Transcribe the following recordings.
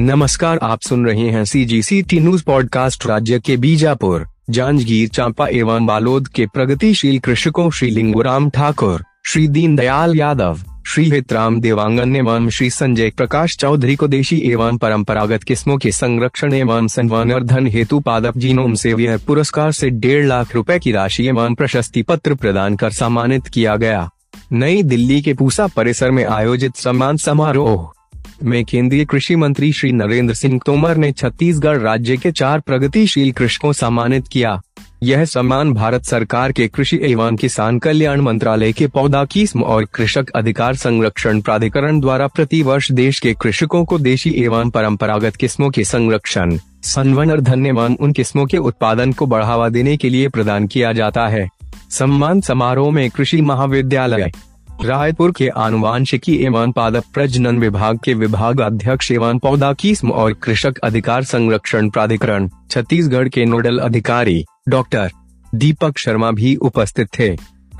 नमस्कार, आप सुन रहे हैं C G C T news podcast राज्य के बीजापुर। जांजगीर चांपा एवं बालोद के प्रगतिशील कृषकों श्री लिंगुराम ठाकुर, श्री दीनदयाल यादव, श्री हितराम देवांगन एवं श्री संजय प्रकाश चौधरी को देशी एवं परंपरागत किस्मों के संरक्षण एवं संवर्धन हेतु पादप जीनोम सेवियर पुरस्कार से डेढ़ लाख रुपए की राशि एवं प्रशस्ति पत्र प्रदान कर सम्मानित किया गया। नई दिल्ली के पूसा परिसर में आयोजित सम्मान समारोह में केंद्रीय कृषि मंत्री श्री नरेंद्र सिंह तोमर ने छत्तीसगढ़ राज्य के चार प्रगतिशील कृषकों सम्मानित किया। यह सम्मान भारत सरकार के कृषि एवं किसान कल्याण मंत्रालय के पौधा किस्म और कृषक अधिकार संरक्षण प्राधिकरण द्वारा प्रति वर्ष देश के कृषकों को देशी एवं परंपरागत किस्मों के संरक्षण, संवर्धन एवं उन किस्मों के उत्पादन को बढ़ावा देने के लिए प्रदान किया जाता है। सम्मान समारोह में कृषि महाविद्यालय रायपुर के आनुवांशिकी एवं पादप प्रजनन विभाग के विभाग अध्यक्ष एवं पौधा किस्म और कृषक अधिकार संरक्षण प्राधिकरण, छत्तीसगढ़ के नोडल अधिकारी, डॉक्टर दीपक शर्मा भी उपस्थित थे।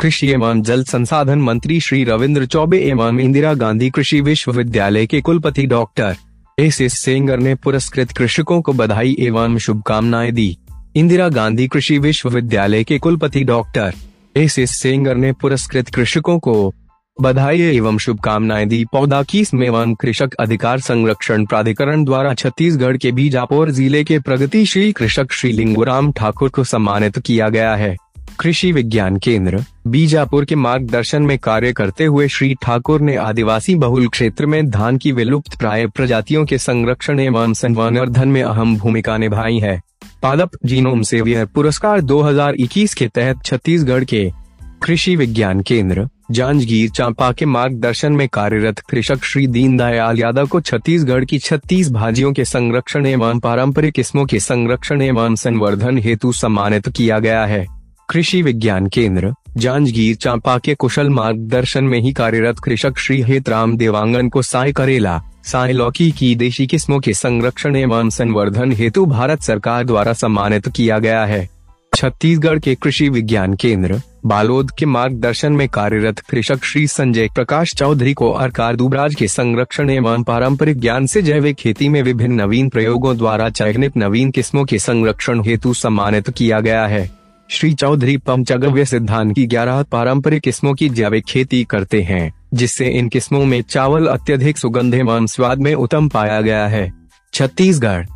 कृषि एवं जल संसाधन मंत्री श्री रविंद्र चौबे एवं इंदिरा गांधी कृषि विश्वविद्यालय के कुलपति डॉक्टर एस एस सेंगर ने पुरस्कृत कृषकों को बधाई एवं शुभकामनाएँ दी। इंदिरा गांधी कृषि विश्वविद्यालय के कुलपति डॉक्टर एस एस सेंगर ने पुरस्कृत कृषकों को बधाई एवं शुभकामनाएँ दी। पौधा कीस एवं कृषक अधिकार संरक्षण प्राधिकरण द्वारा छत्तीसगढ़ के बीजापुर ज़िले के प्रगतिशील कृषक श्री लिंगुराम ठाकुर को सम्मानित किया गया है। कृषि विज्ञान केंद्र, बीजापुर के मार्गदर्शन में कार्य करते हुए श्री ठाकुर ने आदिवासी बहुल क्षेत्र में धान की विलुप्त प्राय प्रजातियों के संरक्षण एवं संवर्धन में अहम भूमिका निभाई है। पादप जीनोम सेवियर पुरस्कार 2021 के तहत छत्तीसगढ़ के कृषि विज्ञान केंद्र जांजगीर चांपा के मार्गदर्शन में कार्यरत कृषक श्री दीनदयाल यादव को छत्तीसगढ़ की छत्तीस भाजियों के संरक्षण एवं पारंपरिक किस्मों के संरक्षण एवं संवर्धन हेतु सम्मानित किया गया है। कृषि विज्ञान केंद्र, जांजगीर चांपा के कुशल मार्गदर्शन में ही कार्यरत कृषक श्री हेतराम देवांगन को साय करेला, साय लौकी की देशी किस्मों के संरक्षण एवं संवर्धन हेतु भारत सरकार द्वारा सम्मानित किया गया है। छत्तीसगढ़ के कृषि विज्ञान केंद्र, बालोद के मार्गदर्शन में कार्यरत कृषक श्री संजय प्रकाश चौधरी को अरकार दुबराज के संरक्षण एवं पारंपरिक ज्ञान से जैविक खेती में विभिन्न नवीन प्रयोगों द्वारा चयनित नवीन किस्मों के संरक्षण हेतु सम्मानित किया गया है। श्री चौधरी पंचगव्य सिद्धांत की ग्यारह पारंपरिक किस्मों की जैविक खेती करते हैं, जिससे इन किस्मों में चावल अत्यधिक सुगंध एवं स्वाद में उत्तम पाया गया है। छत्तीसगढ़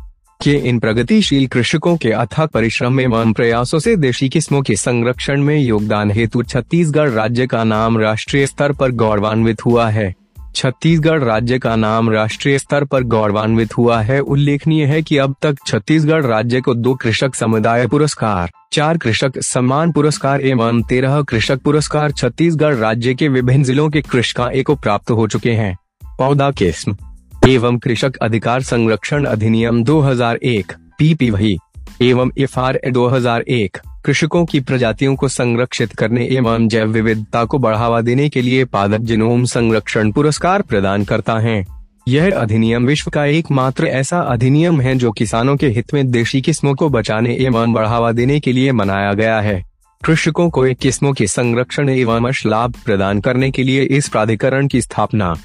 के इन प्रगतिशील कृषकों के अथक परिश्रम एवं प्रयासों से देशी किस्मों के संरक्षण में योगदान हेतु छत्तीसगढ़ राज्य का नाम राष्ट्रीय स्तर पर गौरवान्वित हुआ है। छत्तीसगढ़ राज्य का नाम राष्ट्रीय स्तर पर गौरवान्वित हुआ है। उल्लेखनीय है कि अब तक छत्तीसगढ़ राज्य को दो कृषक समुदाय पुरस्कार, चार कृषक सम्मान पुरस्कार एवं तेरह कृषक पुरस्कार छत्तीसगढ़ राज्य के विभिन्न जिलों के कृषका को प्राप्त हो चुके हैं। पौधा किस्म एवं कृषक अधिकार संरक्षण अधिनियम 2001 पीपी वही, एवं एफ़ आर दो हज़ार एक, कृषकों की प्रजातियों को संरक्षित करने एवं जैव विविधता को बढ़ावा देने के लिए पादप जिनोम संरक्षण पुरस्कार प्रदान करता है। यह अधिनियम विश्व का एकमात्र ऐसा अधिनियम है जो किसानों के हित में देशी किस्मों को बचाने एवं बढ़ावा देने के लिए मनाया गया है। कृषकों को एक किस्मों के संरक्षण एवं लाभ प्रदान करने के लिए इस प्राधिकरण की स्थापना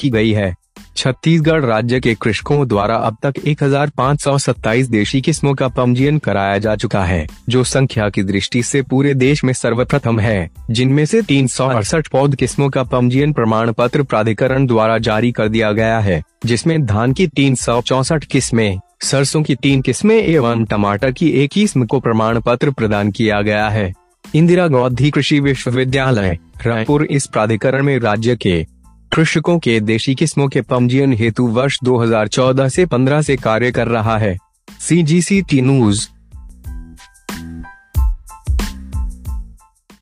की गई है। छत्तीसगढ़ राज्य के कृषकों द्वारा अब तक 1527 देशी किस्मों का पंजीयन कराया जा चुका है, जो संख्या की दृष्टि से पूरे देश में सर्वप्रथम है, जिनमें से तीन सौ अड़सठ पौध किस्मों का पंजीयन प्रमाण पत्र प्राधिकरण द्वारा जारी कर दिया गया है, जिसमें धान की तीन किस्में, सरसों की तीन किस्में एवं टमाटर की एक किस्म को प्रमाण पत्र प्रदान किया गया है। इंदिरा गांधी कृषि विश्वविद्यालय, रायपुर इस प्राधिकरण में राज्य के कृषकों के देशी किस्मों के पंजीयन हेतु वर्ष 2014 से 15 से कार्य कर रहा है। सी जी सी टी न्यूज़